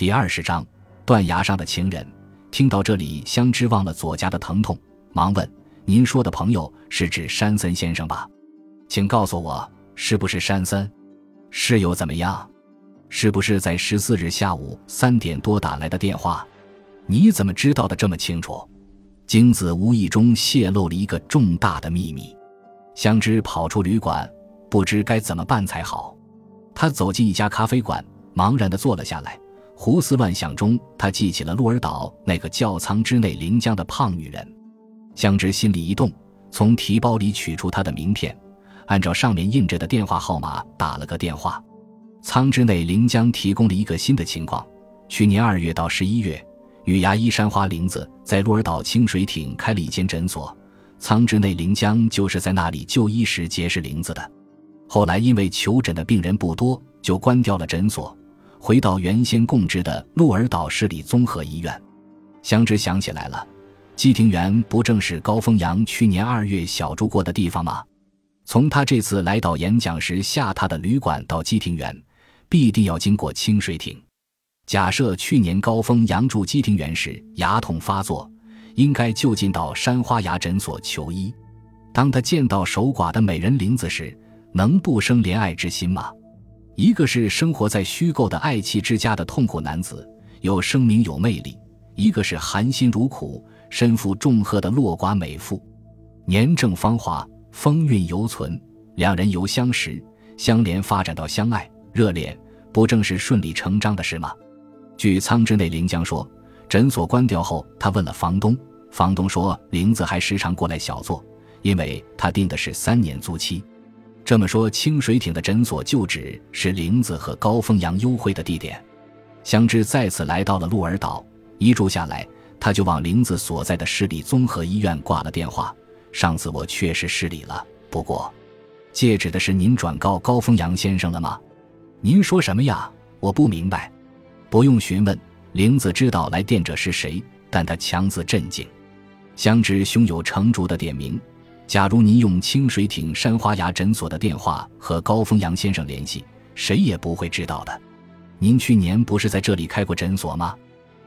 第二十章，断崖上的情人。听到这里，香芝忘了左颊的疼痛，忙问：“您说的朋友是指山森先生吧？请告诉我，是不是山森？是又怎么样？是不是在十四日下午三点多打来的电话？你怎么知道的这么清楚？”京子无意中泄露了一个重大的秘密。香芝跑出旅馆，不知该怎么办才好。他走进一家咖啡馆。茫然地坐了下来，胡思乱想中，他记起了鹿儿岛那个叫仓之内临江的胖女人。香芝心里一动，从提包里取出她的名片，按照上面印着的电话号码打了个电话。仓之内临江提供了一个新的情况：去年二月到十一月，女牙医山花玲子在鹿儿岛清水町开了一间诊所，仓之内临江就是在那里就医时结识玲子的。后来因为求诊的病人不多，就关掉了诊所。回到原先供职的鹿儿岛市立综合医院，香芝想起来了，基庭园不正是高峰阳去年二月小住过的地方吗？从他这次来岛演讲时下榻的旅馆到基庭园，必定要经过清水亭。假设去年高峰阳住基庭园时牙痛发作，应该就近到山花牙诊所求医。当他见到守寡的美人林子时，能不生怜爱之心吗？一个是生活在虚构的爱妻之家的痛苦男子，有声名有魅力；一个是含辛茹苦、身负重荷的落寡美妇，年正芳华，风韵犹存。两人由相识、相连发展到相爱、热恋，不正是顺理成章的事吗？据仓之内临江说，诊所关掉后，他问了房东，房东说林子还时常过来小坐，因为他定的是三年租期。这么说，清水町的诊所旧址是玲子和高峰阳幽会的地点。香芝再次来到了鹿儿岛，一住下来，他就往玲子所在的市立综合医院挂了电话。上次我确实失礼了，不过，借指的是您转告高峰阳先生了吗？您说什么呀？我不明白。不用询问，玲子知道来电者是谁，但她强自镇静。香芝胸有成竹的点名。假如您用清水艇山花崖诊所的电话和高峰阳先生联系，谁也不会知道的。您去年不是在这里开过诊所吗？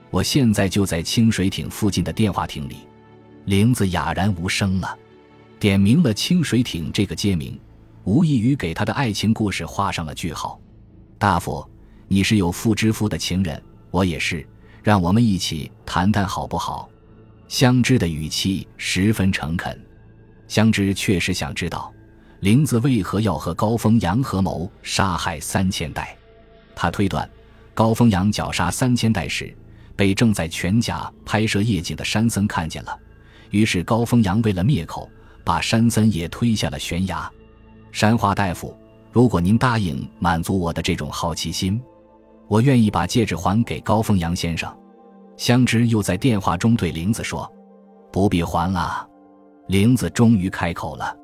我现在就在清水艇附近的电话亭里。玲子哑然无声了，点明了清水艇这个街名，无异于给他的爱情故事画上了句号。大夫，你是有妇之夫的情人，我也是，让我们一起谈谈好不好？相知的语气十分诚恳。香芝确实想知道，玲子为何要和高峰阳合谋杀害三千代。他推断，高峰阳绞杀三千代时，被正在全甲拍摄夜景的山森看见了，于是高峰阳为了灭口，把山森也推下了悬崖。山花大夫，如果您答应满足我的这种好奇心，我愿意把戒指还给高峰阳先生。香芝又在电话中对玲子说：“不必还了。”玲子终于开口了：“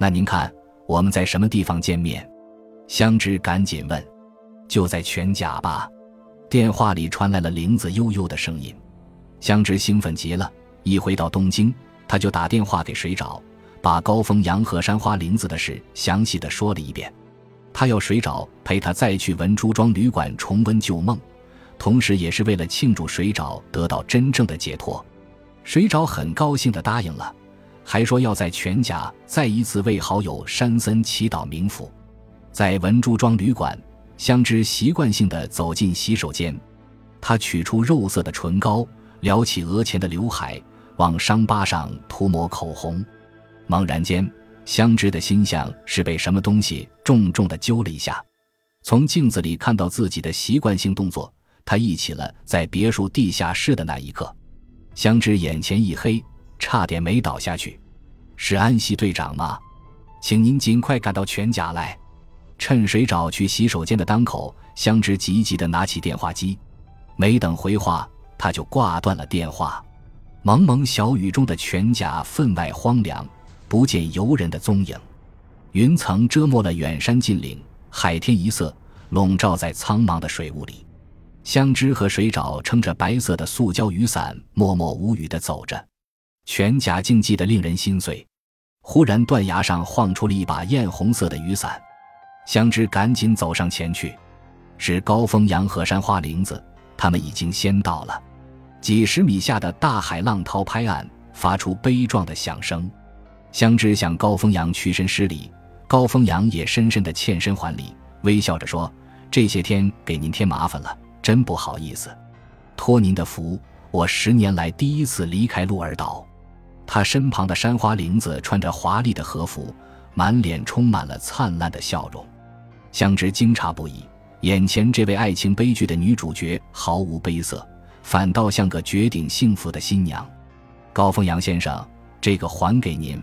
那您看我们在什么地方见面？”香芝赶紧问：“就在全甲吧。”电话里传来了玲子悠悠的声音。香芝兴奋极了，一回到东京，他就打电话给水沼，把高峰阳和山花玲子的事详细的说了一遍。他要水沼陪他再去文珠庄旅馆重温旧梦，同时也是为了庆祝水沼得到真正的解脱。水沼很高兴的答应了。还说要在全家再一次为好友山森祈祷冥福，在文珠庄旅馆，香芝习惯性的走进洗手间，他取出肉色的唇膏，撩起额前的刘海，往伤疤上涂抹口红。猛然间，香芝的心像是被什么东西重重的揪了一下。从镜子里看到自己的习惯性动作，他忆起了在别墅地下室的那一刻，香芝眼前一黑。差点没倒下去，是安西队长吗？请您尽快赶到全甲来。趁水沼去洗手间的当口，香芝急急地拿起电话机，没等回话，他就挂断了电话。蒙蒙小雨中的全甲分外荒凉，不见游人的踪影，云层遮没了远山近岭，海天一色，笼罩在苍茫的水雾里。香芝和水沼撑着白色的塑胶雨伞，默默无语地走着。全甲竞技的令人心碎。忽然，断崖上晃出了一把艳红色的雨伞，香芝赶紧走上前去。是高峰阳和山花玲子，他们已经先到了。几十米下的大海浪涛拍岸，发出悲壮的响声。香芝向高风扬屈身施礼，高风扬也深深的欠身还礼，微笑着说：“这些天给您添麻烦了，真不好意思。托您的福，我十年来第一次离开鹿儿岛。”他身旁的山花玲子穿着华丽的和服，满脸充满了灿烂的笑容。香芝惊诧不已，眼前这位爱情悲剧的女主角毫无悲色。反倒像个绝顶幸福的新娘，高凤阳先生，这个还给您。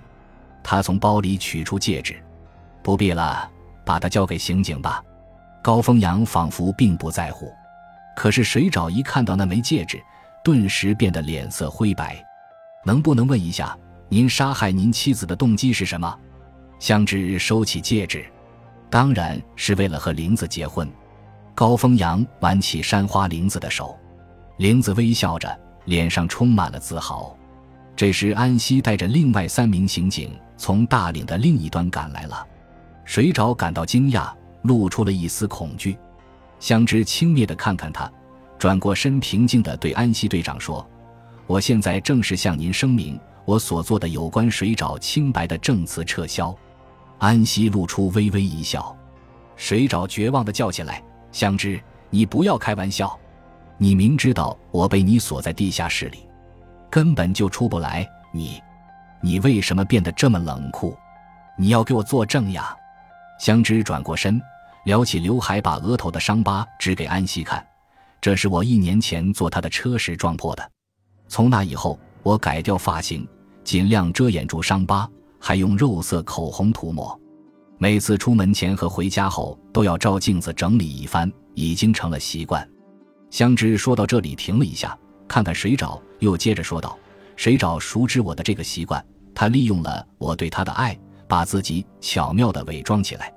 他从包里取出戒指，不必了，把它交给刑警吧。高凤阳仿佛并不在乎，可是水沼一看到那枚戒指，顿时变得脸色灰白。能不能问一下，您杀害您妻子的动机是什么？香芝收起戒指，当然是为了和玲子结婚。高峰阳挽起山花玲子的手。玲子微笑着，脸上充满了自豪。这时，安西带着另外三名刑警从大岭的另一端赶来了。水沼感到惊讶，露出了一丝恐惧。香芝轻蔑地看看他，转过身，平静地对安西队长说：“我现在正式向您声明，我所做的有关水沼清白的证词撤销。”安西露出微微一笑。水沼绝望地叫起来：“香芝，你不要开玩笑！”你明知道我被你锁在地下室里，根本就出不来。你，你为什么变得这么冷酷？你要给我作证呀！香芝转过身，撩起刘海，把额头的伤疤指给安西看。这是我一年前坐他的车时撞破的。从那以后，我改掉发型，尽量遮掩住伤疤，还用肉色口红涂抹。每次出门前和回家后都要照镜子整理一番，已经成了习惯。香芝说到这里停了一下，看看水沼，又接着说道：“水沼熟知我的这个习惯，他利用了我对他的爱，把自己巧妙地伪装起来。”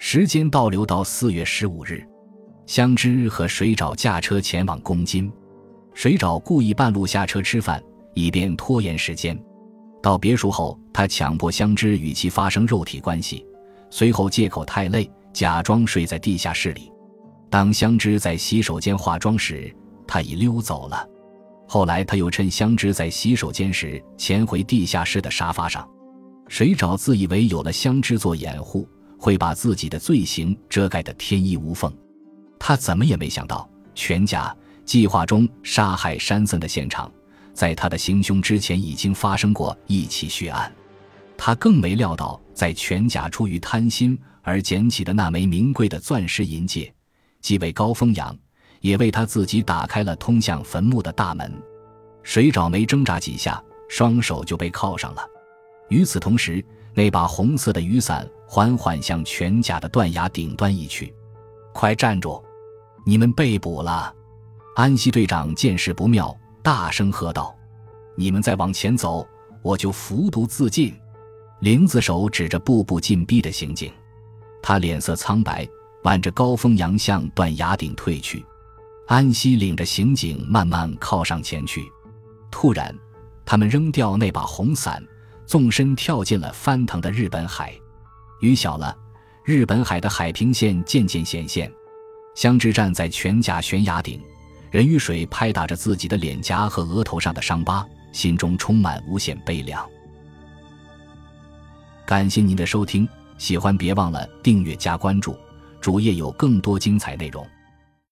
时间倒流到四月十五日，香芝和水沼驾车前往宫津。水沼故意半路下车吃饭，以便拖延时间。到别墅后，他强迫香芝与其发生肉体关系，随后借口太累，假装睡在地下室里。当香芝在洗手间化妆时，他已溜走了。后来，他又趁香芝在洗手间时，潜回地下室的沙发上。水沼自以为有了香芝做掩护，会把自己的罪行遮盖得天衣无缝。他怎么也没想到，全家计划中杀害山森的现场，在他的行凶之前已经发生过一起血案。他更没料到，在全甲出于贪心而捡起的那枚名贵的钻石银戒。既为高风扬，也为他自己打开了通向坟墓的大门。水沼没挣扎几下，双手就被铐上了。与此同时，那把红色的雨伞缓缓向全甲的断崖顶端移去。快站住！你们被捕了！安西队长见势不妙，大声喝道：“你们再往前走，我就服毒自尽！”林子手指着步步紧逼的刑警，他脸色苍白。挽着高峰扬向断崖顶退去，安西领着刑警慢慢靠上前去。突然，他们扔掉那把红伞，纵身跳进了翻腾的日本海。雨小了，日本海的海平线渐渐显现。香织站在全甲悬崖顶，任雨水拍打着自己的脸颊和额头上的伤疤，心中充满无限悲凉。感谢您的收听，喜欢别忘了订阅加关注。主页有更多精彩内容。